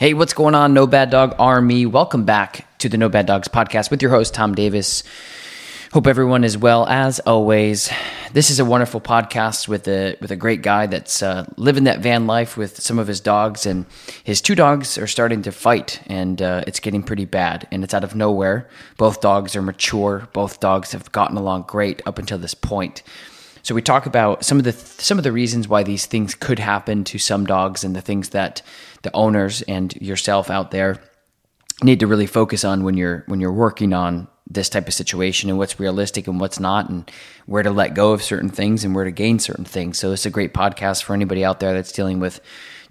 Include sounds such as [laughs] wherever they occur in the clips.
Hey, what's going on, No Bad Dog Army? Welcome back to the No Bad Dogs podcast with your host, Tom Davis. Hope everyone is well as always. This is a wonderful podcast with a with a great guy that's uh, living that van life with some of his dogs, and his two dogs are starting to fight, and uh, it's getting pretty bad, and it's out of nowhere. Both dogs are mature. Both dogs have gotten along great up until this point. So we talk about some of the some of the reasons why these things could happen to some dogs, and the things that the owners and yourself out there need to really focus on when you're when you're working on this type of situation and what's realistic and what's not and where to let go of certain things and where to gain certain things. So it's a great podcast for anybody out there that's dealing with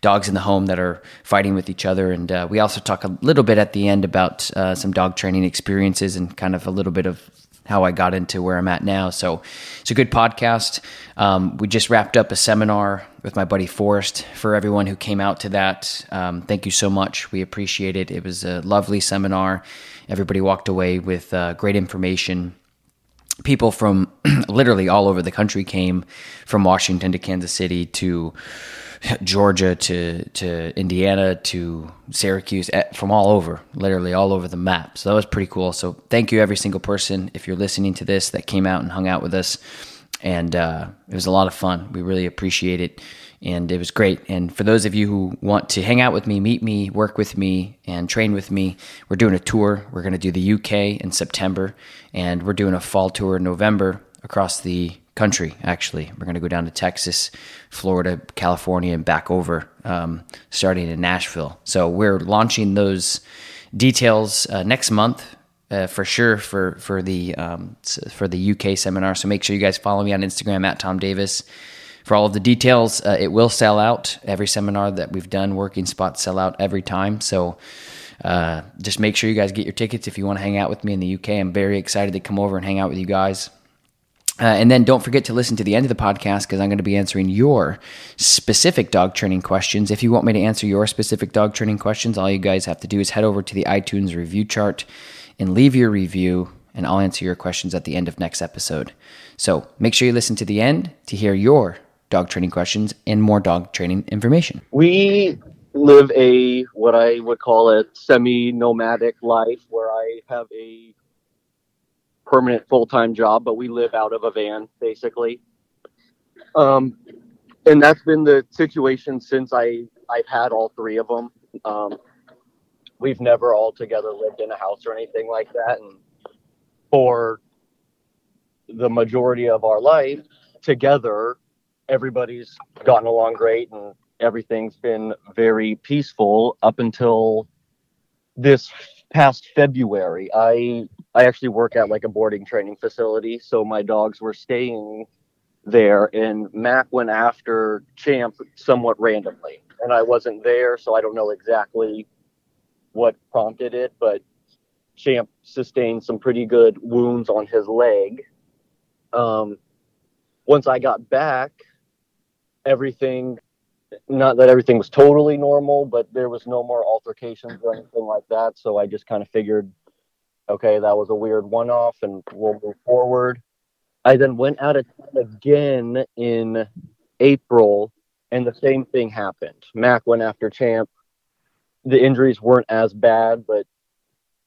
dogs in the home that are fighting with each other. And uh, we also talk a little bit at the end about uh, some dog training experiences and kind of a little bit of how I got into where I'm at now. So it's a good podcast. Um, we just wrapped up a seminar with my buddy Forrest for everyone who came out to that. Um, thank you so much. We appreciate it. It was a lovely seminar. Everybody walked away with uh, great information. People from [clears throat] literally all over the country came from Washington to Kansas City to Georgia to to Indiana to Syracuse eh, from all over, literally all over the map. So that was pretty cool. So thank you every single person if you're listening to this that came out and hung out with us, and uh, it was a lot of fun. We really appreciate it, and it was great. And for those of you who want to hang out with me, meet me, work with me, and train with me, we're doing a tour. We're going to do the UK in September, and we're doing a fall tour in November across the country, actually. We're going to go down to Texas, Florida, California, and back over, um, starting in Nashville. So we're launching those details uh, next month. Uh, for sure for for the um, for the UK seminar. So make sure you guys follow me on Instagram at Tom Davis for all of the details. Uh, it will sell out every seminar that we've done. Working spots sell out every time. So uh, just make sure you guys get your tickets if you want to hang out with me in the UK. I'm very excited to come over and hang out with you guys. Uh, and then don't forget to listen to the end of the podcast because I'm going to be answering your specific dog training questions. If you want me to answer your specific dog training questions, all you guys have to do is head over to the iTunes review chart and leave your review, and I'll answer your questions at the end of next episode. So make sure you listen to the end to hear your dog training questions and more dog training information. We live a what I would call a semi nomadic life where I have a permanent full time job, but we live out of a van basically. Um, and that's been the situation since I I've had all three of them. Um, we've never all together lived in a house or anything like that, and for the majority of our life together, everybody's gotten along great and everything's been very peaceful up until this past February. I I actually work at like a boarding training facility, so my dogs were staying there, and Mac went after Champ somewhat randomly, and I wasn't there, so I don't know exactly what prompted it, but Champ sustained some pretty good wounds on his leg. Um, once I got back, everything not that everything was totally normal, but there was no more altercations or anything like that. So I just kind of figured, okay, that was a weird one off and we'll move forward. I then went out of town again in April and the same thing happened. Mac went after Champ. The injuries weren't as bad, but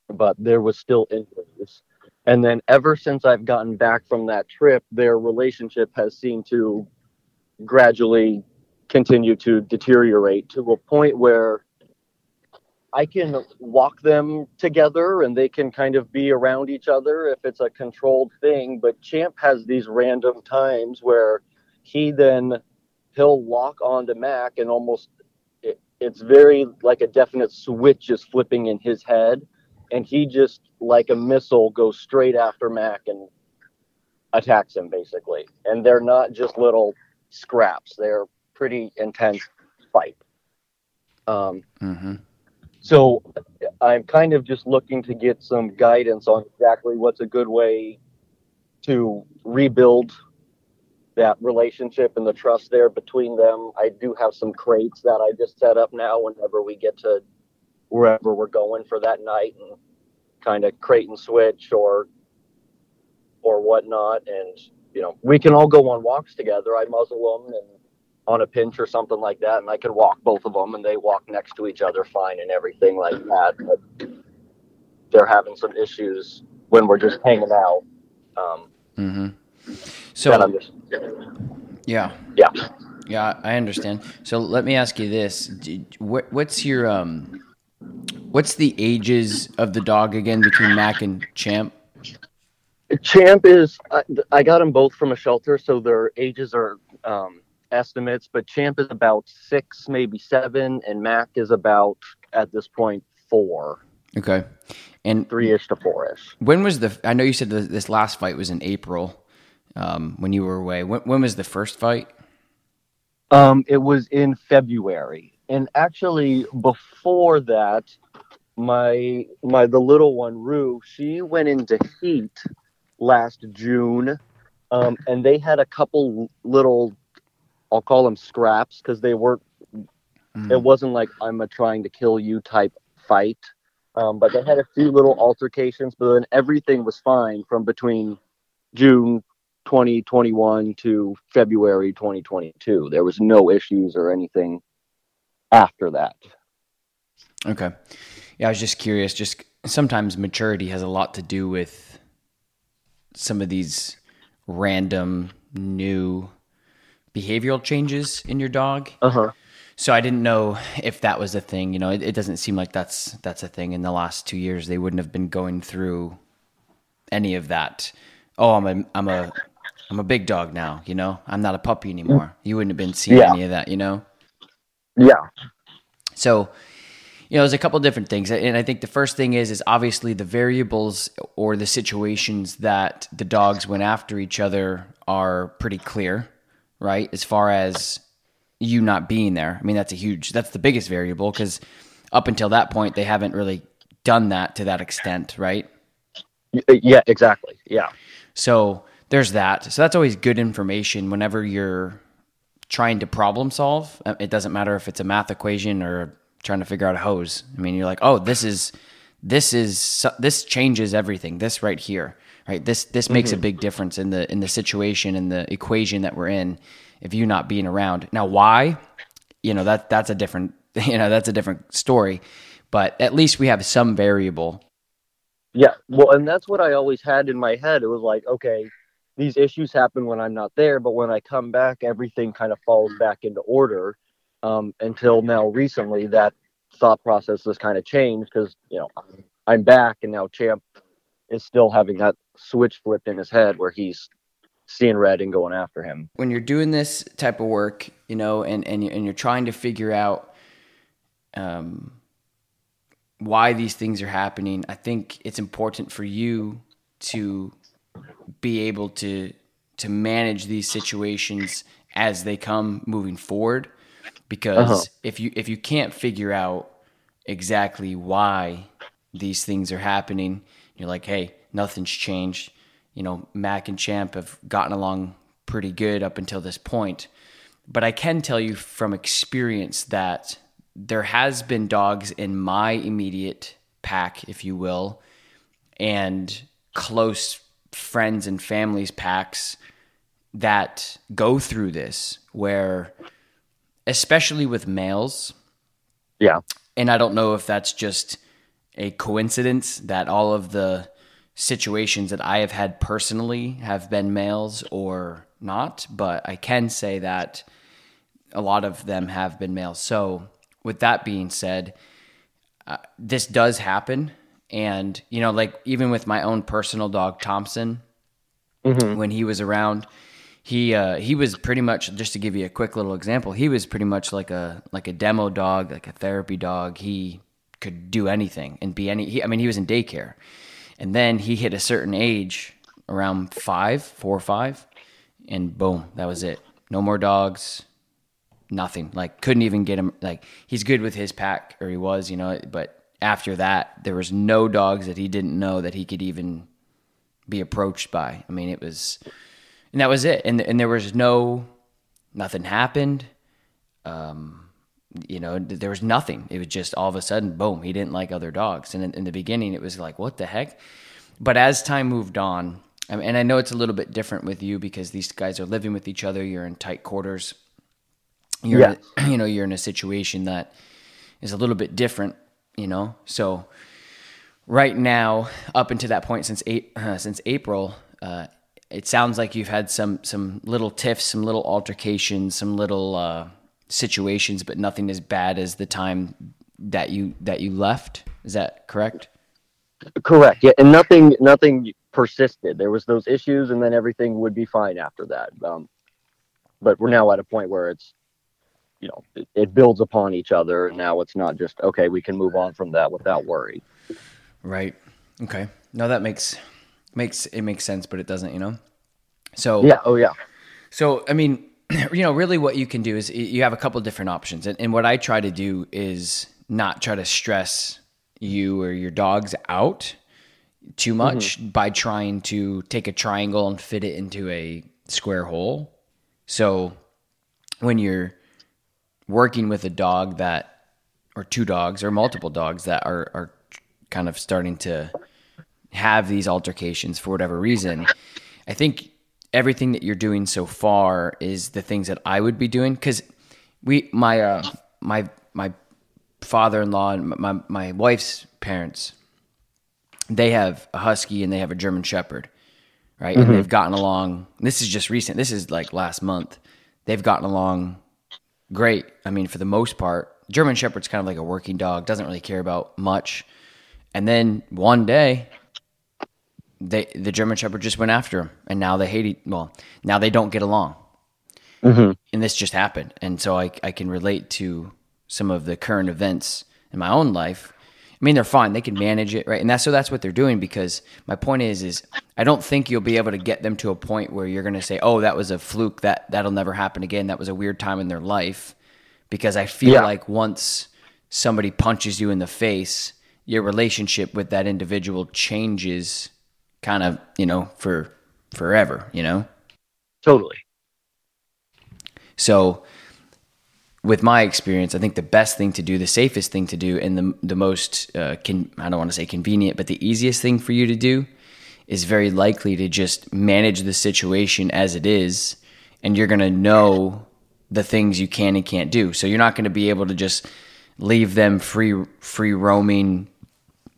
but there was still injuries. And then ever since I've gotten back from that trip, their relationship has seemed to gradually continue to deteriorate to a point where I can walk them together and they can kind of be around each other if it's a controlled thing. But Champ has these random times where he then he'll lock onto Mac and almost it, it's very like a definite switch is flipping in his head. And he just like a missile goes straight after Mac and attacks him basically. And they're not just little scraps. They're pretty intense fight. Um, Mm-hmm. So I'm kind of just looking to get some guidance on exactly what's a good way to rebuild that relationship and the trust there between them. I do have some crates that I just set up now whenever we get to wherever we're going for that night and kind of crate and switch or or whatnot and you know we can all go on walks together i muzzle them and on a pinch or something like that and i can walk both of them and they walk next to each other fine and everything like that but they're having some issues when we're just hanging out um Mm-hmm. So I'm just, yeah, yeah yeah, I understand. So let me ask you this: what, What's your um, what's the ages of the dog again between Mac and Champ? Champ is I, I got them both from a shelter, so their ages are um, estimates. But Champ is about six, maybe seven, and Mac is about at this point four, Okay, and three ish to four ish. when was the? I know you said that this last fight was in April um, when you were away. When, when was the first fight? Um, it was in February, and actually before that, my my the little one Rue, she went into heat last June, um, and they had a couple little, I'll call them scraps because they weren't Mm. it wasn't like I'm a trying to kill you type fight. Um, but they had a few little altercations, but then everything was fine from between June 2021 to February 2022. There was no issues or anything after that. Okay. Yeah, I was just curious. Just sometimes maturity has a lot to do with some of these random new behavioral changes in your dog. Uh huh. So I didn't know if that was a thing. You know, it, it doesn't seem like that's that's a thing. In the last two years, they wouldn't have been going through any of that. Oh, I'm a I'm a I'm a big dog now. You know, I'm not a puppy anymore. You wouldn't have been seeing Yeah. any of that. You know. Yeah. So, you know, there's a couple different things, and I think the first thing is is obviously the variables or the situations that the dogs went after each other are pretty clear, right? As far as you not being there, I mean, that's a huge, that's the biggest variable because up until that point, they haven't really done that to that extent, right? Yeah. Exactly. Yeah. So there's that. So that's always good information whenever you're trying to problem solve. Uh, It doesn't matter if it's a math equation or trying to figure out a hose. I mean, you're like, oh, this is this is this changes everything. This right here, right? This this makes a big difference in the in the situation and the equation that we're in. If you not being around now, why? You know that that's a different [laughs] you know that's a different story. But at least we have some variable. Yeah, well, and that's what I always had in my head. It was like, okay, these issues happen when I'm not there, but when I come back, everything kind of falls back into order. Um, until now, recently, that thought process has kind of changed because you know I'm back, and now Champ is still having that switch flipped in his head where he's seeing red and going after him. when you're doing this type of work, you know, and and you- and you're trying to figure out um, why these things are happening, I think it's important for you to be able to to manage these situations as they come moving forward. Because Uh-huh. if you if you can't figure out exactly why these things are happening, you're like, hey, nothing's changed. You know, Mac and Champ have gotten along pretty good up until this point. But I can tell you from experience that there has been dogs in my immediate pack, if you will, and close friends and families packs that go through this where especially with males Yeah, and I don't know if that's just a coincidence that all of the situations that I have had personally have been males or not, but I can say that a lot of them have been males. So, with that being said, uh, this does happen. And, you know, like even with my own personal dog, Thompson, when he was around, he uh, he was pretty much just to give you a quick little example. He was pretty much like a like a demo dog, like a therapy dog. He could do anything and be any. He, I mean, he was in daycare, and then he hit a certain age, around five, four or five, and boom, that was it. No more dogs, nothing. Like couldn't even get him. Like he's good with his pack, or he was, you know. But after that, there was no dogs that he didn't know that he could even be approached by. I mean, it was, and that was it. And and there was no, nothing happened. Um, you know, there was nothing. It was just all of a sudden, boom, he didn't like other dogs. And in, in the beginning, it was like, what the heck? But as time moved on, and I know it's a little bit different with you because these guys are living with each other. You're in tight quarters. You're, Yeah. in a- [clears throat] you know, you're in a situation that is a little bit different. You know, so right now, up until that point, since eight, [clears throat] uh, since April, uh, it sounds like you've had some some little tiffs, some little altercations, some little uh, situations, but nothing as bad as the time that you that you left. Is that correct? Correct. Yeah, and nothing nothing persisted. There was those issues, and then everything would be fine after that. Um, but we're now at a point where it's, you know, it, it builds upon each other. And now it's not just okay. We can move on from that without worry. Right. Okay. No, that makes makes it makes sense, but it doesn't. You know. So Yeah. Oh yeah. So, I mean, [clears throat] you know, really what you can do is you have a couple different options. And, and what I try to do is not try to stress you or your dogs out too mm-hmm. much by trying to take a triangle and fit it into a square hole. So, when you're working with a dog that, or two dogs, or multiple dogs that are, are kind of starting to have these altercations for whatever reason, I think everything that you're doing so far is the things that I would be doing. Because we my uh my my father-in-law and my my wife's parents they have a husky and they have a German shepherd right? And they've gotten along. This is just recent. This is like last month. They've gotten along great. I mean for the most part German shepherd's kind of like a working dog doesn't really care about much. And then one day they the German Shepherd just went after him, and now they hate. Well, now they don't get along, mm-hmm. and this just happened. And so I I can relate to some of the current events in my own life. I mean, they're fine; they can manage it, right? And that's so that's what they're doing. Because my point is, is I don't think you'll be able to get them to a point where you're going to say, "Oh, that was a fluke. That that'll never happen again. That was a weird time in their life." Because I feel Yeah. like once somebody punches you in the face, your relationship with that individual changes kind of, you know, for forever, you know? Totally. So with my experience, I think the best thing to do, the safest thing to do, and the the most uh, con- I don't want to say convenient, but the easiest thing for you to do is very likely to just manage the situation as it is, and you're going to know the things you can and can't do. So you're not going to be able to just leave them free free roaming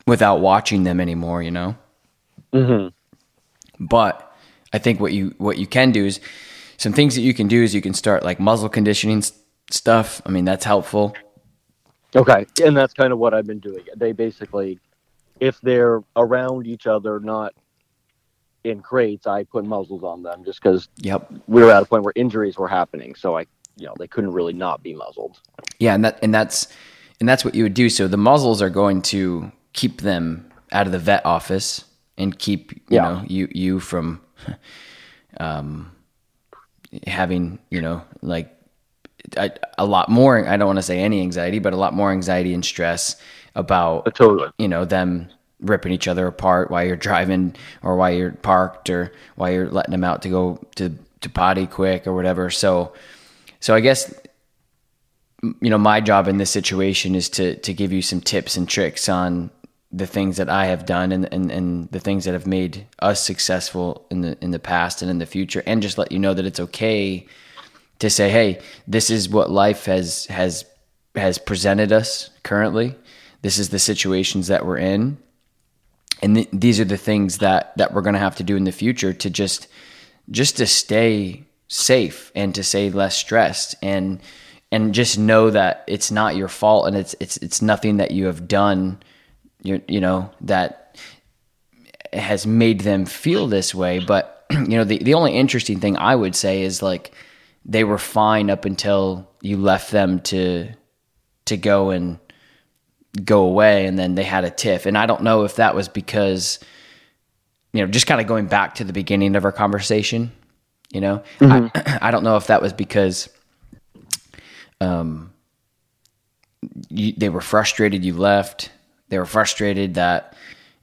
without watching them anymore, you know? Mm-hmm. But I think what you what you can do is some things that you can do is you can start like muzzle conditioning stuff. I mean, that's helpful. Okay. And that's kind of what I've been doing. They basically, if they're around each other, not in crates, I put muzzles on them just because Yep. we were at a point where injuries were happening. So I, you know, they couldn't really not be muzzled. Yeah, and that and that's and that's what you would do. So the muzzles are going to keep them out of the vet office and keep you Yeah. know you you from um having you know like a, a lot more. I don't want to say any anxiety, but a lot more anxiety and stress about Uh, totally. you know them ripping each other apart while you're driving or while you're parked or while you're letting them out to go to to potty quick or whatever so so i guess you know my job in this situation is to to give you some tips and tricks on the things that I have done and, and, and the things that have made us successful in the in the past and in the future and just let you know that it's okay to say hey this is what life has has has presented us currently. This is the situations that we're in. And th- these are the things that that we're going to have to do in the future to just just to stay safe and to stay less stressed and and just know that it's not your fault and it's it's it's nothing that you have done you you know that has made them feel this way. But [clears throat] you know the the only interesting thing I would say is like they were fine up until you left them to to go and go away and then they had a tiff. And i don't know if that was because you know just kind of going back to the beginning of our conversation you know? I, [clears throat] I don't know if that was because um, you, they were frustrated you left. They were frustrated that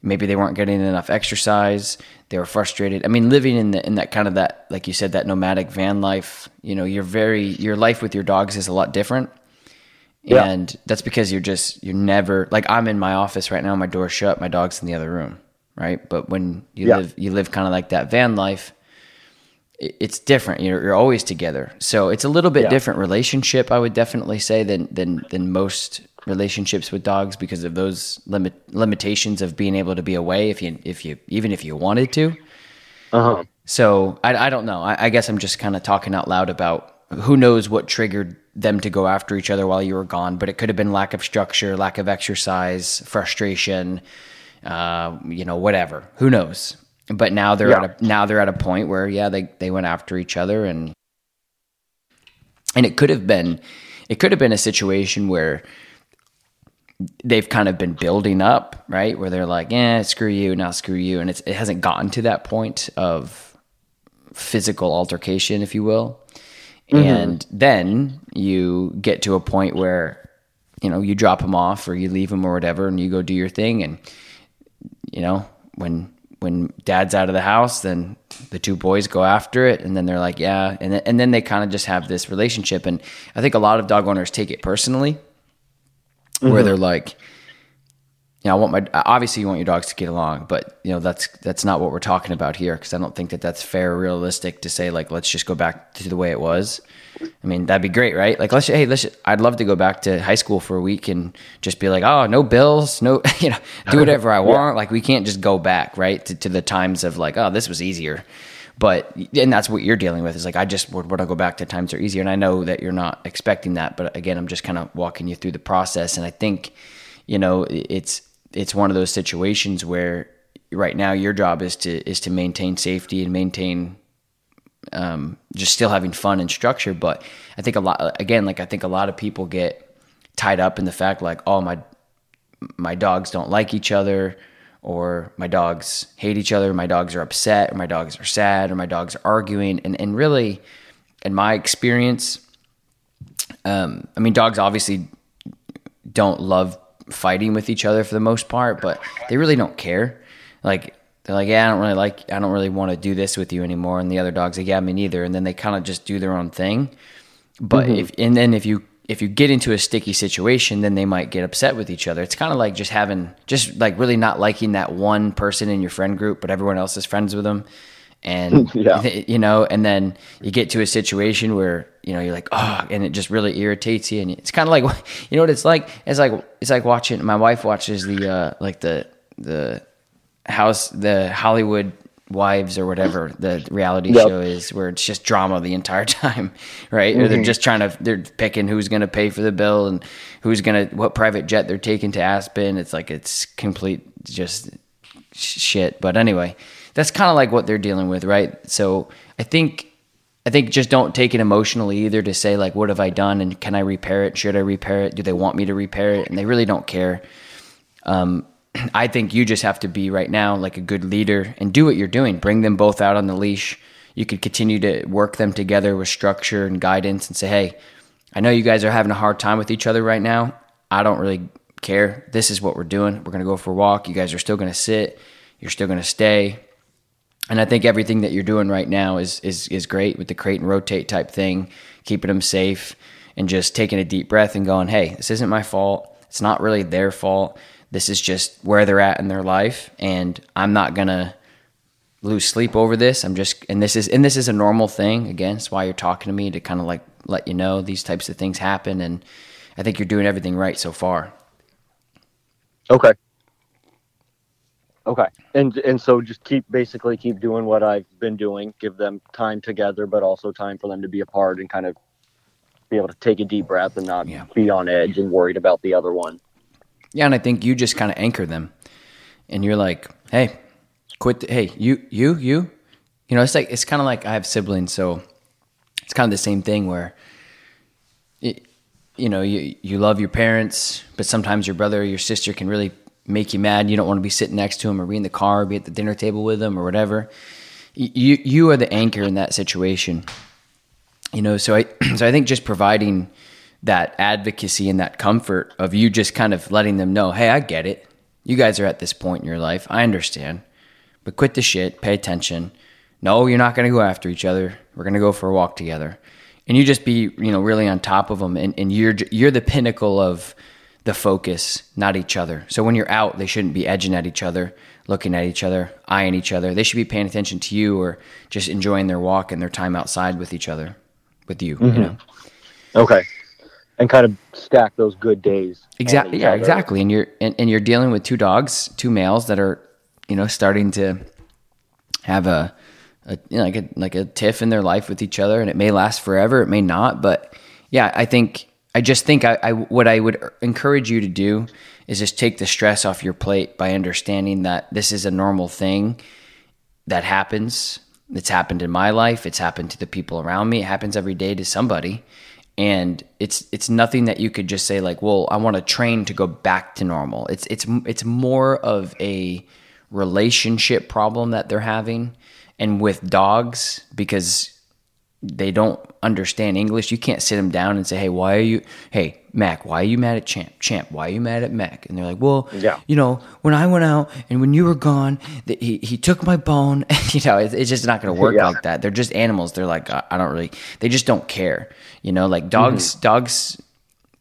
maybe they weren't getting enough exercise. They were frustrated. I mean, living in the in that kind of that, like you said, that nomadic van life. You know, you're very your life with your dogs is a lot different. Yeah. And that's because you're just you're never like I'm in my office right now, my door's shut, my dog's in the other room, right? But when you Yeah. live you live kind of like that van life, it's different. You're, you're always together, so it's a little bit Yeah. different relationship. I would definitely say than than than most relationships with dogs because of those limit limitations of being able to be away if you if you even if you wanted to. Uh huh. So I, I don't know. I, I guess I'm just kind of talking out loud about who knows what triggered them to go after each other while you were gone. But it could have been lack of structure, lack of exercise, frustration, uh, you know, whatever. Who knows? But now they're Yeah. at a now they're at a point where yeah they they went after each other and and it could have been it could have been a situation where they've kind of been building up, right? Where they're like, "Yeah, screw you, now screw you," and it's it hasn't gotten to that point of physical altercation, if you will. Mm-hmm. And then you get to a point where you know you drop them off or you leave them or whatever, and you go do your thing, and you know when when dad's out of the house, then the two boys go after it, and then they're like, "Yeah," and then, and then they kind of just have this relationship, and I think a lot of dog owners take it personally where mm-hmm. they're like, you know, I want my obviously you want your dogs to get along, but you know that's that's not what we're talking about here because I don't think that that's fair, or realistic to say like let's just go back to the way it was. I mean that'd be great, right? Like let's hey let's I'd love to go back to high school for a week and just be like oh no bills, no [laughs] you know do whatever I [laughs] want. Like we can't just go back right to, to the times of like oh this was easier. But and that's what you're dealing with is like I just would want to go back to times are easier, and I know that you're not expecting that, but again I'm just kind of walking you through the process, and I think you know it's it's one of those situations where right now your job is to is to maintain safety and maintain um, just still having fun and structure. But I think a lot again, like I think a lot of people get tied up in the fact like, oh my my dogs don't like each other or my dogs hate each other, my dogs are upset, or my dogs are sad, or my dogs are arguing. And and really in my experience, um, I mean dogs obviously don't love fighting with each other for the most part, but they really don't care. Like they're like, yeah, I don't really like, I don't really want to do this with you anymore. And the other dog's like, yeah, me neither. And then they kind of just do their own thing. But if and then if you if you get into a sticky situation, then they might get upset with each other. It's kind of like just having just like really not liking that one person in your friend group, but everyone else is friends with them. And [laughs] Yeah. [laughs] you know, and then you get to a situation where you know you're like, oh, and it just really irritates you, and it's kind of like, [laughs] you know what it's like? It's like it's like watching. My wife watches the uh, like the the house, the Hollywood Wives or whatever the reality Yep. show is, where it's just drama the entire [laughs] time, right? Or they're just trying to they're picking who's going to pay for the bill and who's going to what private jet they're taking to Aspen. It's like it's complete just shit. But anyway, that's kind of like what they're dealing with, right? So I think I think just don't take it emotionally either to say like what have I done and can I repair it? Should I repair it? Do they want me to repair it? And they really don't care. Um, [clears throat] I think you just have to be right now like a good leader and do what you're doing. Bring them both out on the leash. You could continue to work them together with structure and guidance and say, "Hey, I know you guys are having a hard time with each other right now. I don't really care. This is what we're doing. We're going to go for a walk. You guys are still going to sit. You're still going to stay. And I think everything that you're doing right now is is is great with the crate and rotate type thing, keeping them safe and just taking a deep breath and going, "Hey, this isn't my fault. It's not really their fault. This is just where they're at in their life and I'm not going to lose sleep over this. I'm just and this is and this is a normal thing. Again, it's why you're talking to me to kind of like let you know these types of things happen and I think you're doing everything right so far. Okay. Okay. And and so just keep basically keep doing what I've been doing. Give them time together, but also time for them to be apart and kind of be able to take a deep breath and not Yeah. be on edge and worried about the other one. Yeah, and I think you just kind of anchor them, and you're like, "Hey, quit! The, hey, you, you, you." You know, it's like it's kind of like I have siblings, so it's kind of the same thing where, it, you know, you you love your parents, but sometimes your brother or your sister can really make you mad. You don't want to be sitting next to them or be in the car, or be at the dinner table with them or whatever. You you are the anchor in that situation. You know, so I [clears throat] so I think just providing that advocacy and that comfort of you just kind of letting them know, hey, I get it. You guys are at this point in your life. I understand. But quit the shit, pay attention. No, you're not going to go after each other. We're going to go for a walk together. And you just be, you know, really on top of them and, and you're you're the pinnacle of the focus, not each other. So when you're out, they shouldn't be edging at each other, looking at each other, eyeing each other. They should be paying attention to you or just enjoying their walk and their time outside with each other, with you, Mm-hmm. you know. Okay. And kind of stack those good days. Exactly. Yeah, other. exactly. And you're and, and you're dealing with two dogs, two males that are, you know, starting to have a, a you know, like a like a tiff in their life with each other, and it may last forever. It may not, but yeah, I think I just think I, I what I would encourage you to do is just take the stress off your plate by understanding that this is a normal thing that happens. It's happened in my life. It's happened to the people around me. It happens every day to somebody. And it's it's nothing that you could just say like, "Well, I want to train to go back to normal." It's it's it's more of a relationship problem that they're having and with dogs because they don't understand English, you can't sit them down and say, "Hey, why are you? Hey, Mac, why are you mad at Champ? Champ, why are you mad at Mac?" And they're like, "Well, Yeah. you know, when I went out and when you were gone, that he he took my bone." [laughs] you know, it's, it's just not going to work Yeah. like that. They're just animals. They're like, I, I don't really. They just don't care. You know, like dogs. Mm-hmm. Dogs.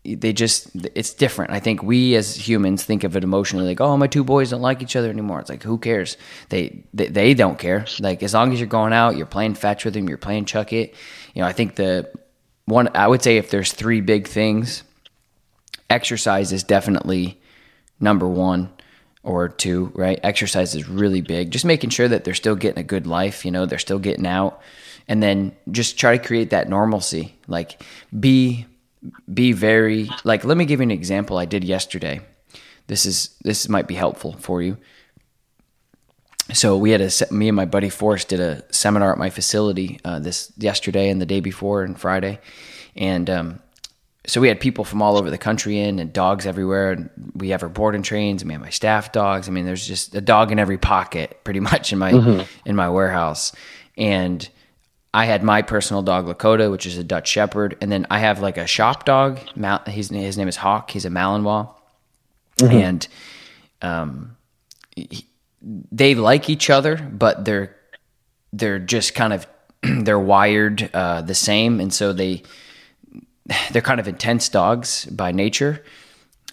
They just it's different. I think we as humans think of it emotionally like, oh, my two boys don't like each other anymore. It's like who cares? They they, they don't care. Like as long as you're going out, you're playing fetch with them, you're playing chuck it. You know, I think the one I would say if there's three big things, exercise is definitely number one or two, right? Exercise is really big. Just making sure that they're still getting a good life, you know, they're still getting out. And then just try to create that normalcy. Like be be very like let me give you an example I did yesterday. This is this might be helpful for you. So we had a me and my buddy Forrest did a seminar at my facility uh, this yesterday and the day before and Friday, and um, so we had people from all over the country in and dogs everywhere. And we have our boarding trains and we have my staff dogs. I mean, there's just a dog in every pocket pretty [laughs] much in my in my warehouse. And I had my personal dog Lakota, which is a Dutch Shepherd, and then I have like a shop dog. Mal- his his name is Hawk. He's a Malinois, and um, he- they like each other, but they're they're just kind of [clears throat] they're wired uh, the same, and so they [sighs] they're kind of intense dogs by nature.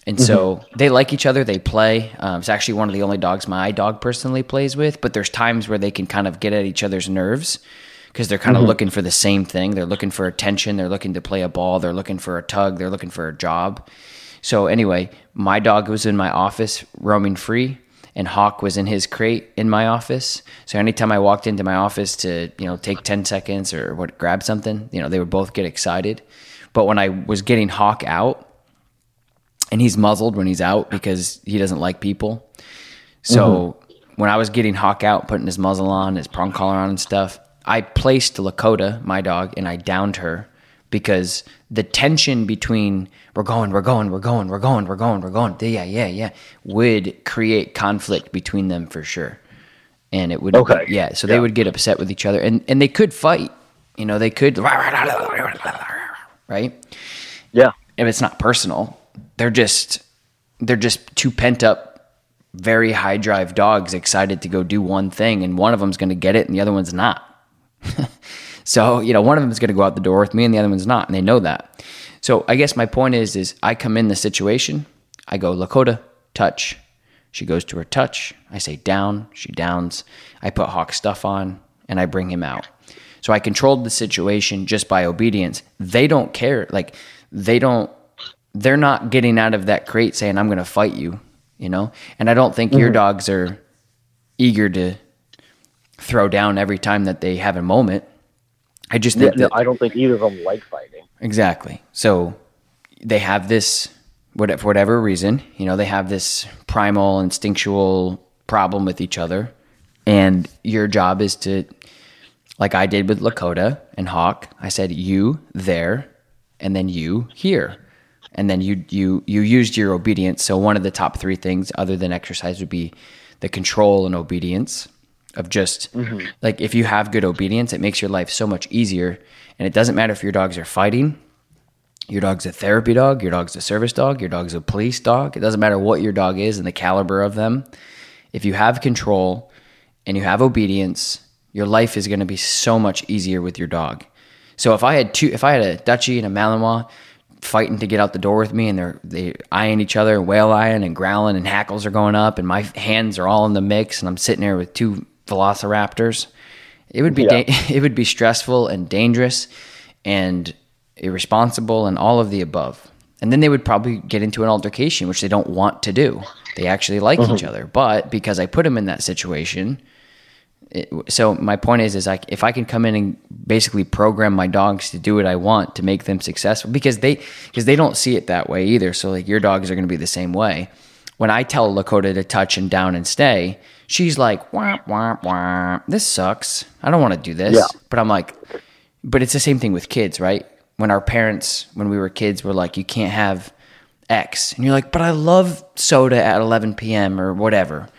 And so they like each other. They play. Um, it's actually one of the only dogs my dog personally plays with. But there's times where they can kind of get at each other's nerves because they're kind of mm-hmm. looking for the same thing. They're looking for attention. They're looking to play a ball. They're looking for a tug. They're looking for a job. So anyway, my dog was in my office roaming free, and Hawk was in his crate in my office. So anytime I walked into my office to you know take ten seconds or what grab something, you know they would both get excited. But when I was getting Hawk out, and he's muzzled when he's out because he doesn't like people. So mm-hmm. when I was getting Hawk out, putting his muzzle on, his prong collar on and stuff, I placed Lakota, my dog, and I downed her because the tension between we're going, we're going, we're going, we're going, we're going, we're going, yeah, yeah, yeah, would create conflict between them for sure. And it would, Okay. yeah. So they would get upset with each other, and and they could fight. You know, they could, right? Yeah. if it's not personal, they're just they're just two pent up, very high drive dogs excited to go do one thing, and one of them's going to get it, and the other one's not. [laughs] so you know, one of them is going to go out the door with me, and the other one's not, and they know that. So I guess my point is, is I come in the situation, I go Lakota touch. She goes to her touch. I say down. She downs. I put Hawk stuff on, and I bring him out. So I controlled the situation just by obedience. They don't care. Like they don't. They're not getting out of that crate saying, "I'm going to fight you," you know. And I don't think your mm-hmm. dogs are eager to throw down every time that they have a moment. I just Yeah, think no, that I don't think either of them like fighting. Exactly. So they have this, what- for whatever reason, you know, they have this primal, instinctual problem with each other. And your job is to, like I did with Lakota and Hawk, I said, you there, and then you here. And then you, you, you used your obedience. So one of the top three things other than exercise would be the control and obedience of just mm-hmm. like if you have good obedience, it makes your life so much easier. And it doesn't matter if your dogs are fighting Your dog's a therapy dog, your dog's a service dog, your dog's a police dog. It doesn't matter what your dog is and the caliber of them. If you have control and you have obedience, your life is going to be so much easier with your dog. So if I had two, if I had a Dutchie and a Malinois fighting to get out the door with me, and they're they eyeing each other, and whale eyeing and growling, and hackles are going up, and my hands are all in the mix, and I'm sitting there with two Velociraptors, it would be Yeah. da- [laughs] it would be stressful and dangerous, and irresponsible, and all of the above. And then they would probably get into an altercation, which they don't want to do. They actually like each mm-hmm. other, but because I put them in that situation, it, so my point is is like if I can come in and basically program my dogs to do what I want to make them successful because they because they don't see it that way either. So like your dogs are going to be the same way. When I tell Lakota to touch and down and stay, she's like wah wah wah. This sucks. I don't want to do this. Yeah. But I'm like, but it's the same thing with kids, right? When our parents, when we were kids, were like, you can't have X, and you're like, but I love soda at 11 p.m. or whatever.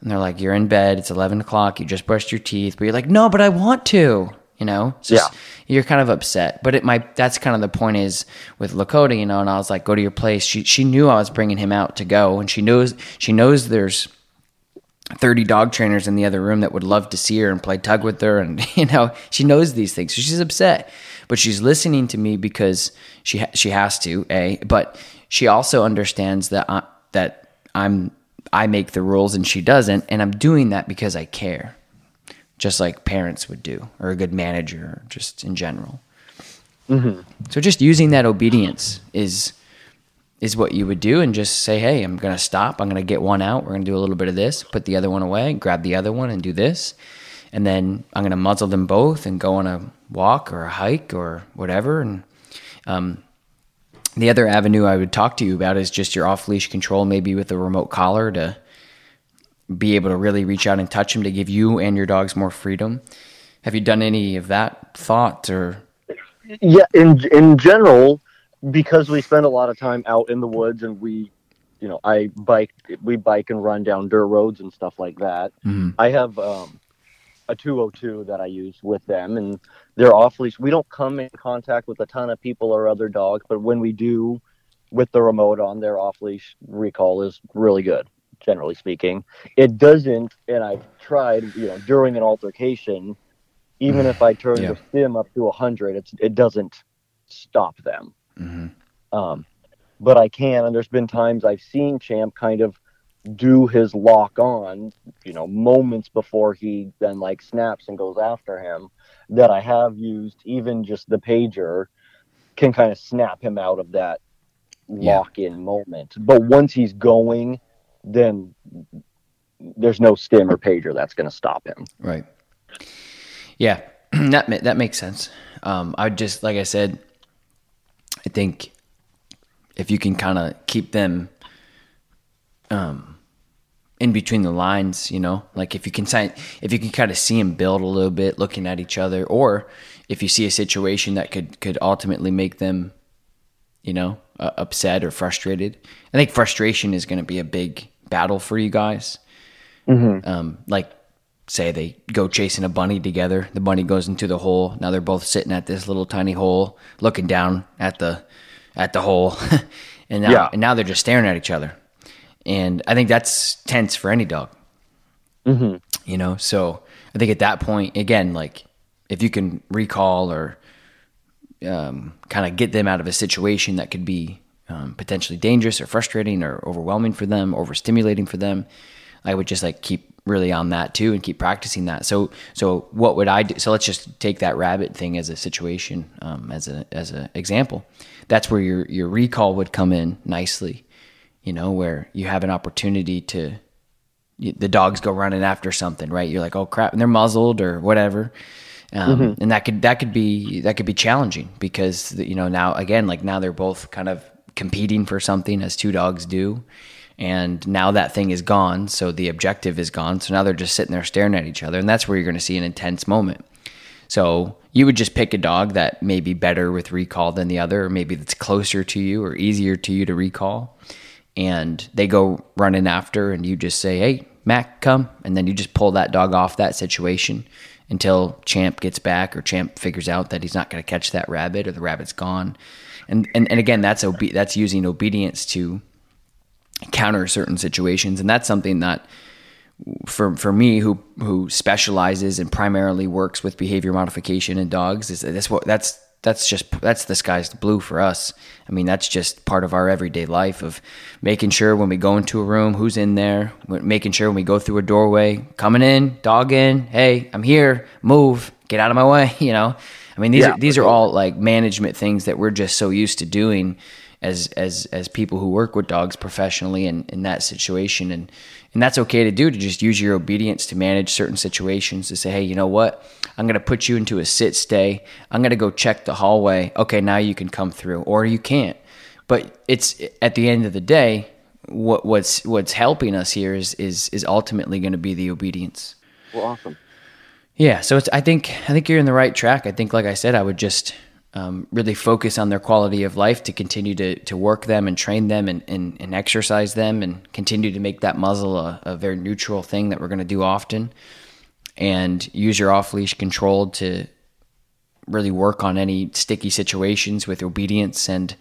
And they're like, you're in bed, it's 11 o'clock, you just brushed your teeth, but you're like, no, but I want to, you know? Just- You're kind of upset. But it might, that's kind of the point is with Lakota, you know, and I was like, go to your place. She, she knew I was bringing him out to go, and she knows, she knows there's 30 dog trainers in the other room that would love to see her and play tug with her. And, [laughs] you know, she knows these things. So she's upset, but she's listening to me because she, ha- she has to, A, but she also understands that I, that I'm, I make the rules and she doesn't. And I'm doing that because I care, just like parents would do, or a good manager, just in general. So just using that obedience is is what you would do and just say, "Hey, I'm going to stop. I'm going to get one out. We're going to do a little bit of this, put the other one away, grab the other one and do this." And then I'm going to muzzle them both and go on a walk or a hike or whatever and um, the other avenue I would talk to you about is just your off leash control, maybe with a remote collar to be able to really reach out and touch them to give you and your dogs more freedom. Have you done any of that thought or? Yeah, in in general, because we spend a lot of time out in the woods and we, you know, I bike, we bike and run down dirt roads and stuff like that. Mhm. I have um, a 202 that I use with them, and they're off leash. We don't come in contact with a ton of people or other dogs, but when we do, with the remote on, their off leash recall is really good. Generally speaking, it doesn't, and I've tried, you know, during an altercation, even if I turn Yeah. the stim up to 100, it's it doesn't stop them. Mhm. Um, but I can, and there's been times I've seen Champ kind of do his lock on, you know, moments before he then like snaps and goes after him. That I have used, even just the pager can kind of snap him out of that lock in moment. But once he's going, then there's no stim or pager that's going to stop him. Right. Yeah, [clears throat] that that makes sense. Um, I would just like I said, I think if you can kind of keep them um, in between the lines, you know, like if you can sign, if you can kind of see them build a little bit, looking at each other, or if you see a situation that could could ultimately make them, you know, uh, upset or frustrated. I think frustration is going to be a big battle for you guys. Um, like say they go chasing a bunny together. The bunny goes into the hole. Now they're both sitting at this little tiny hole, looking down at the at the hole, [laughs] and now Yeah. and now they're just staring at each other. And I think that's tense for any dog. Mm-hmm. You know, so I think at that point, again, like if you can recall or um, kind of get them out of a situation that could be um, potentially dangerous or frustrating or overwhelming for them, overstimulating for them, I would just like keep really on that too and keep practicing that. So, so what would I do? So let's just take that rabbit thing as a situation, um, as a as an example. That's where your your recall would come in nicely. You know, where you have an opportunity to you- the dogs go running after something, right? You're like, oh crap, and they're muzzled or whatever, um, and that could that could be that could be challenging because you know now again like now they're both kind of competing for something as two dogs do, and now that thing is gone, so the objective is gone, so now they're just sitting there staring at each other, and that's where you're going to see an intense moment. So you would just pick a dog that may be better with recall than the other, or maybe that's closer to you or easier to you to recall. And they go running after, and you just say, Hey, Mac, come. And then you just pull that dog off that situation. until Champ gets back or Champ figures out that he's not going to catch that rabbit or the rabbit's gone. And and, and again, that's obe- that's using obedience to counter certain situations, and that's something that for for me who who specializes and primarily works with behavior modification in dogs is that's what that's that's just that's the sky's the blue for us. I mean, that's just part of our everyday life of making sure when we go into a room, who's in there, making sure when we go through a doorway, coming in, dog in, hey, I'm here, move, get out of my way, [laughs] you know. I mean, these yeah, are these are all like management things that we're just so used to doing as as as people who work with dogs professionally in, in that situation. And and that's okay to do to just use your obedience to manage certain situations to say hey you know what? I'm going to put you into a sit stay. I'm going to go check the hallway. Okay now you can come through. Or you can't. But it's at the end of the day what what's what's helping us here is is is ultimately going to be the obedience. Well awesome yeah so it's i think i think you're in the right track. I think like i said i would just um, really focus on their quality of life to continue to, to work them and train them and, and, and exercise them and continue to make that muzzle a, a very neutral thing that we're going to do often and use your off leash control to really work on any sticky situations with obedience and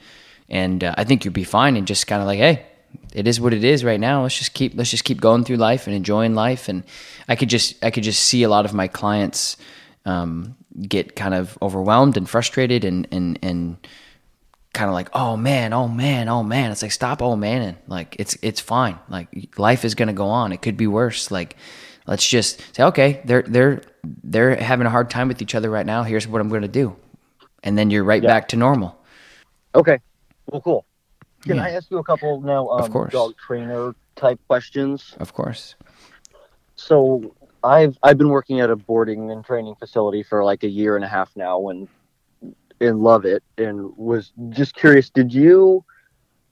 and uh, I think you'd be fine and just kind of like hey it is what it is right now. Let's just keep let's just keep going through life and enjoying life. And I could just I could just see a lot of my clients um, get kind of overwhelmed and frustrated and and and kind of like oh man oh man oh man. It's like stop oh man. And like it's it's fine. Like life is going to go on. It could be worse. Like let's just say okay they're they're they're having a hard time with each other right now. Here's what i'm going to do. And then you're right yeah. back to normal. Okay. Well cool can yeah. i ask you a couple now um, of course. dog trainer type questions of course so I've I've been working at a boarding and training facility for like a year and a half now, and and love it. And was just curious, did you?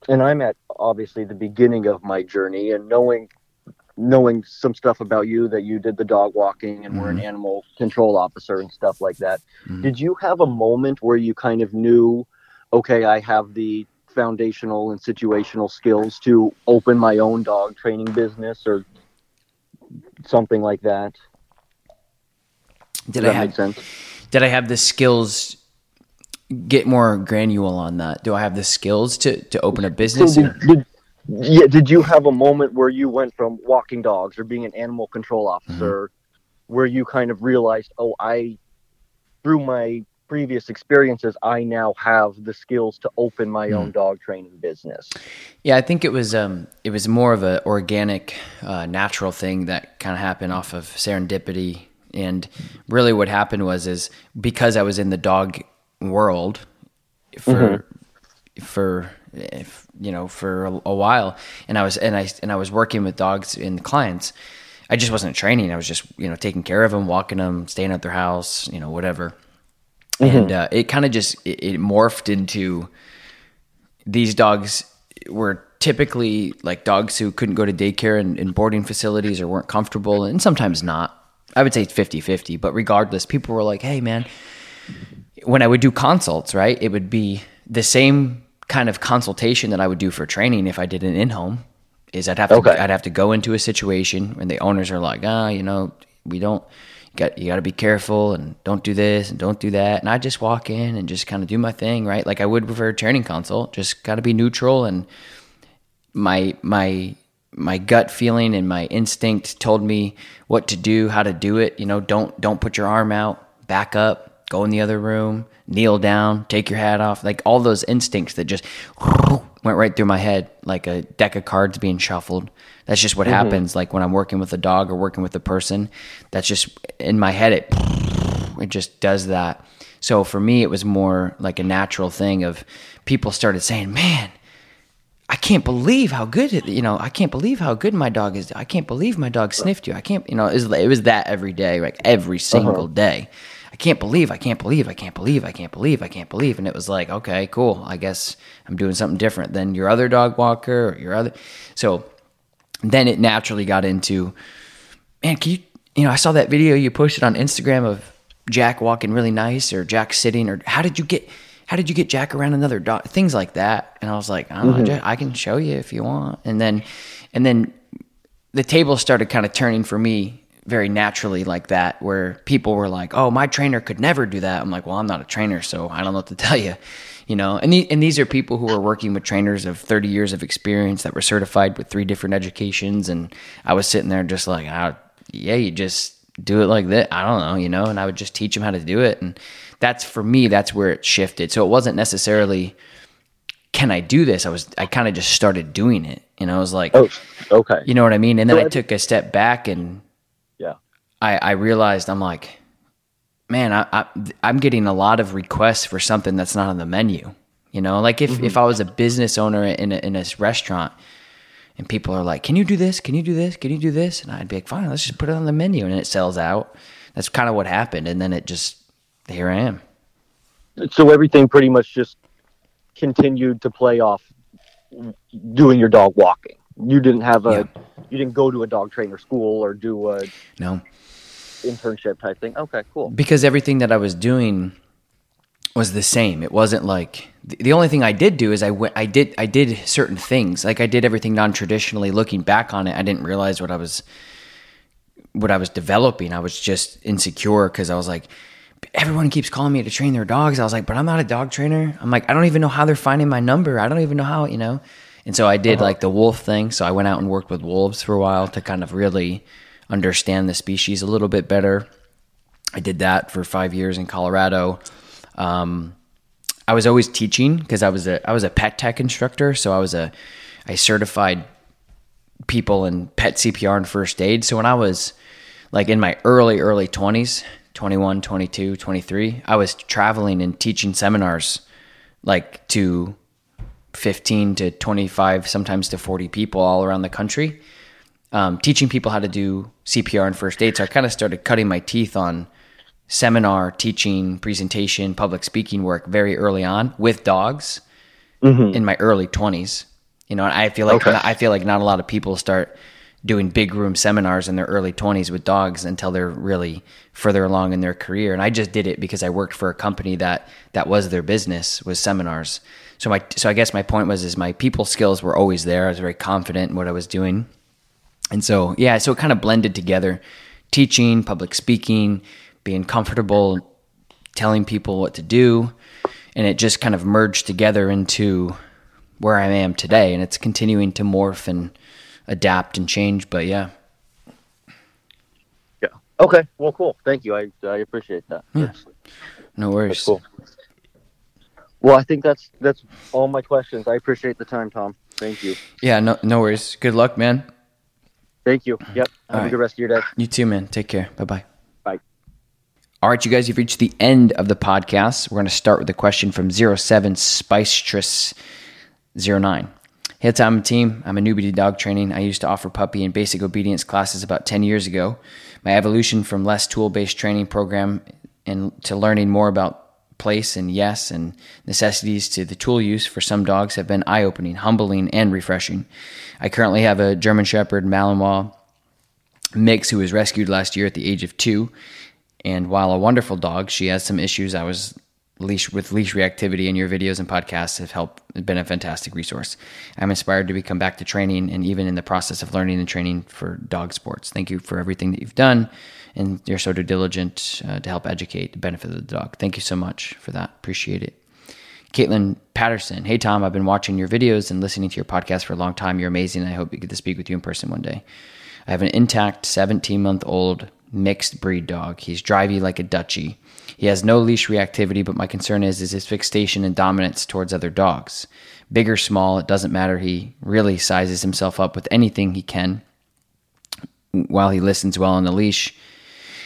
And I'm at obviously the beginning of my journey, and knowing knowing some stuff about you that you did the dog walking and mm-hmm. were an mm-hmm. animal control officer and stuff like that. Mm-hmm. Did you have a moment where you kind of knew, okay, I have the foundational and situational skills to open my own dog training business or something like that. Did Does I have, sense? Did I have the skills? Get more granular on that. Do I have the skills to to open a business? So did, did, yeah. Did you have a moment where you went from walking dogs or being an animal control officer, mm-hmm. where you kind of realized, oh, I through my previous experiences, I now have the skills to open my mm. own dog training business. Yeah, I think it was um, it was more of an organic, uh, natural thing that kind of happened off of serendipity. And really, what happened was is because I was in the dog world for mm-hmm. for if, you know for a, a while, and I was and I and I was working with dogs and clients. I just wasn't training. I was just you know taking care of them, walking them, staying at their house, you know whatever mm-hmm. and uh, it kind of just it, it morphed into these dogs were typically like dogs who couldn't go to daycare and, and, boarding facilities or weren't comfortable and sometimes not i would say 50-50 but regardless people were like hey man when i would do consults right it would be the same kind of consultation that i would do for training if i did an in-home is i'd have to okay. i'd have to go into a situation and the owners are like ah you know we don't got you got to be careful and don't do this and don't do that. And I just walk in and just kind of do my thing, right? Like I would prefer a training consult. Just got to be neutral and my my my gut feeling and my instinct told me what to do, how to do it. You know, don't don't put your arm out, back up, go in the other room, kneel down, take your hat off. Like all those instincts that just [laughs] went right through my head like a deck of cards being shuffled. That's just what mm-hmm. happens. Like when I'm working with a dog or working with a person, that's just in my head. It [laughs] it just does that. So for me, it was more like a natural thing of people started saying, "Man, I can't believe how good it, you know. I can't believe how good my dog is. I can't believe my dog sniffed you. I can't, you know. It was, it was that every day, like every single uh-huh. day. I can't believe, I can't believe, I can't believe, I can't believe, I can't believe. And it was like, okay, cool. I guess I'm doing something different than your other dog walker or your other. So then it naturally got into, man, can you, you know, I saw that video you posted on Instagram of Jack walking really nice or Jack sitting or how did you get, how did you get Jack around another dog? Things like that. And I was like, I mm-hmm. know, I can show you if you want. And then, and then the table started kind of turning for me very naturally like that where people were like, "Oh, my trainer could never do that." I'm like, "Well, I'm not a trainer, so I don't know what to [laughs] tell you." You know, and the, and these are people who are working with trainers of 30 years of experience that were certified with three different educations and I was sitting there just like, oh, "Yeah, you just do it like that." I don't know, you know, and I would just teach them how to do it and that's for me that's where it shifted. So it wasn't necessarily can I do this? I was I kind of just started doing it, and I was like, Oh, okay. you know what I mean? And then So I took a step back and. I, I realized I'm like, man, I, I, I'm getting a lot of requests for something that's not on the menu. You know, like if, Mm-hmm. if I was a business owner in a, in a restaurant and people are like, can you do this? Can you do this? Can you do this? And I'd be like, fine, let's just put it on the menu. And it sells out. That's kind of what happened. And then it just, here I am. So everything pretty much just continued to play off doing your dog walking. You didn't have a, you didn't go to a dog trainer school or do a No, internship type thing. Okay, cool. because everything that I was doing was the same. It wasn't like the only thing I did do is I went, I did, I did certain things. Like I did everything non traditionally. Looking back on it, I didn't realize what I was, what I was developing. I was just insecure because I was like, everyone keeps calling me to train their dogs. I was like, but I'm not a dog trainer. I'm like, I don't even know how they're finding my number. I don't even know how, you know. And so I did uh-huh. like the wolf thing. So I went out and worked with wolves for a while to kind of really understand the species a little bit better. I did that for five years in Colorado. Um, I was always teaching because I was a I was a pet tech instructor, so I was a I certified people in pet CPR and first aid. So when I was like in my early early 20s, 21, 22, 23, I was traveling and teaching seminars like to 15 to 25, sometimes to 40 people all around the country, um, teaching people how to do CPR and first aid. So I kind of started cutting my teeth on seminar, teaching, presentation, public speaking work very early on with dogs in my early 20s. You know, and I feel like Okay. I feel like not a lot of people start doing big room seminars in their early 20s with dogs until they're really further along in their career and I just did it because I worked for a company that that was their business was seminars. So my so I guess my point was is my people skills were always there. I was very confident in what I was doing. And so, yeah, so it kind of blended together teaching, public speaking, being comfortable telling people what to do. And it just kind of merged together into where I am today. And it's continuing to morph and adapt and change. But yeah, Yeah. Okay. Well, cool. Thank you. I I appreciate that. That's, no worries. cool. Well, I think that's that's all my questions. I appreciate the time, Tom. Thank you. Yeah, no, no worries. Good luck, man. Thank you. Yep. Have All a right. good rest of your day. You too, man. Take care. Bye bye. Bye. All right, you guys, you've reached the end of the podcast. We're going to start with a question from 07 Spicetress 09. Hey, Tom and team. I'm a newbie to dog training. I used to offer puppy and basic obedience classes about 10 years ago. My evolution from less tool based training program and to learning more about place and yes and necessities to the tool use for some dogs have been eye opening, humbling, and refreshing. I currently have a German Shepherd Malinois mix who was rescued last year at the age of two. And while a wonderful dog, she has some issues. I was leash with leash reactivity, and your videos and podcasts have helped been a fantastic resource. I'm inspired to become back to training, and even in the process of learning and training for dog sports. Thank you for everything that you've done, and you're so diligent uh, to help educate the benefit of the dog. Thank you so much for that. Appreciate it. Caitlin Patterson. Hey, Tom, I've been watching your videos and listening to your podcast for a long time. You're amazing. I hope we get to speak with you in person one day. I have an intact 17 month old mixed breed dog. He's drivey like a Dutchie. He has no leash reactivity, but my concern is, is his fixation and dominance towards other dogs. Big or small, it doesn't matter. He really sizes himself up with anything he can while he listens well on the leash.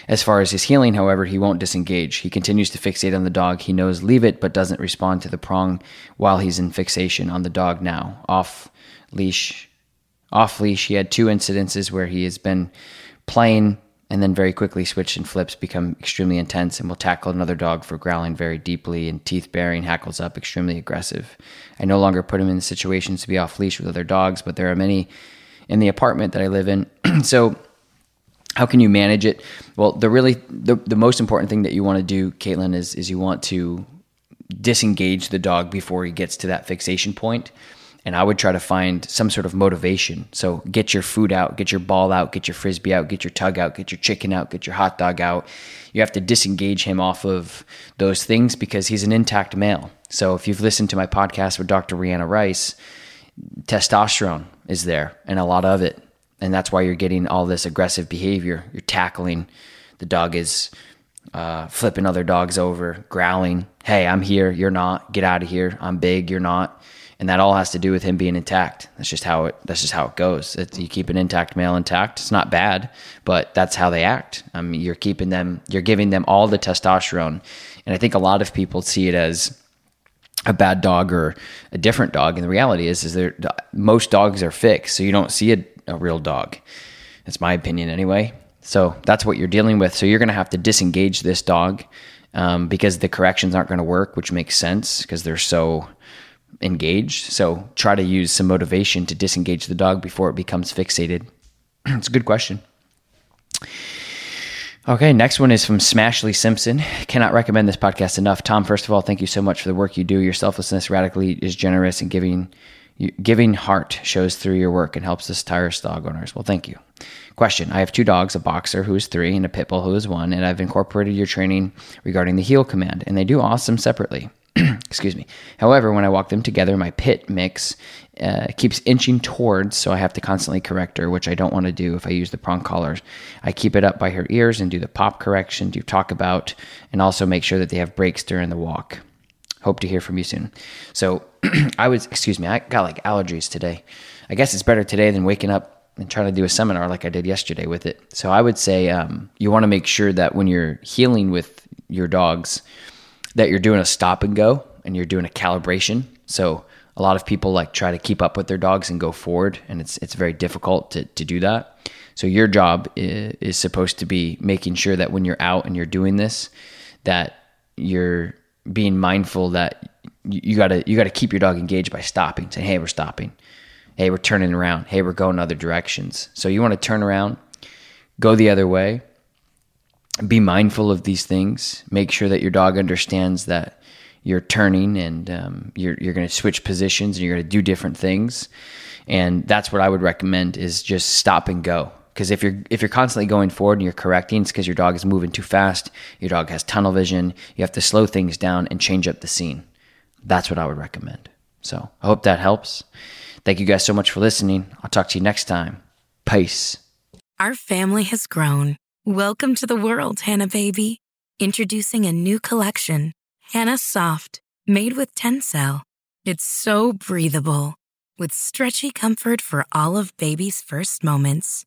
As far as his heeling, however, he won't disengage. He continues to fixate on the dog. He knows leave it, but doesn't respond to the prong while he's in fixation on the dog now. Off leash, off leash. He had two incidences where he has been playing and then very quickly switched and flips become extremely intense and will tackle another dog for growling very deeply and teeth baring, hackles up, extremely aggressive. I no longer put him in situations to be off leash with other dogs, but there are many in the apartment that I live in. [clears throat] so how can you manage it? Well, the really the, the most important thing that you want to do, Caitlin, is is you want to disengage the dog before he gets to that fixation point. and I would try to find some sort of motivation. So get your food out, get your ball out, get your frisbee out, get your tug out, get your chicken out, get your hot dog out. You have to disengage him off of those things because he's an intact male. So if you've listened to my podcast with Dr. Rihanna Rice, testosterone is there and a lot of it. And that's why you're getting all this aggressive behavior. You're tackling. The dog is uh, flipping other dogs over, growling, Hey, I'm here. You're not. Get out of here. I'm big. You're not. And that all has to do with him being intact. That's just how it. That's just how it goes. It's, you keep an intact male intact. It's not bad, but that's how they act. I mean, you're keeping them. You're giving them all the testosterone, and I think a lot of people see it as a bad dog or a different dog. And the reality is, is that most dogs are fixed, so you don't see a, a real dog. That's my opinion, anyway. So that's what you're dealing with. So you're going to have to disengage this dog um, because the corrections aren't going to work, which makes sense because they're so engaged. So try to use some motivation to disengage the dog before it becomes fixated. [clears throat] it's a good question. Okay, next one is from Smashley Simpson. Cannot recommend this podcast enough. Tom, first of all, thank you so much for the work you do. Your selflessness radically is generous and giving giving heart shows through your work and helps us tireless dog owners. Well, thank you. Question I have two dogs, a boxer who is three and a pit bull who is one, and I've incorporated your training regarding the heel command, and they do awesome separately. [clears throat] excuse me. However, when I walk them together, my pit mix uh, keeps inching towards, so I have to constantly correct her, which I don't want to do if I use the prong collars. I keep it up by her ears and do the pop correction, do talk about, and also make sure that they have breaks during the walk. Hope to hear from you soon. So [clears throat] I was, excuse me, I got like allergies today. I guess it's better today than waking up and trying to do a seminar like I did yesterday with it. So I would say um, you want to make sure that when you're heeling with your dogs, that you're doing a stop and go and you're doing a calibration. So a lot of people like try to keep up with their dogs and go forward, and it's it's very difficult to to do that. So your job is, is supposed to be making sure that when you're out and you're doing this, that you're being mindful that you gotta you gotta keep your dog engaged by stopping, saying, "Hey, we're stopping. Hey, we're turning around. Hey, we're going other directions." So you want to turn around, go the other way, be mindful of these things. Make sure that your dog understands that you're turning and um, you're you're going to switch positions and you're going to do different things. And that's what I would recommend is just stop and go. Because if you're if you're constantly going forward and you're correcting, it's because your dog is moving too fast. Your dog has tunnel vision. You have to slow things down and change up the scene. That's what I would recommend. So I hope that helps. Thank you guys so much for listening. I'll talk to you next time. Peace. Our family has grown. Welcome to the world, Hanna Baby. Introducing a new collection, Hanna Soft, made with Tencel. It's so breathable, with stretchy comfort for all of baby's first moments.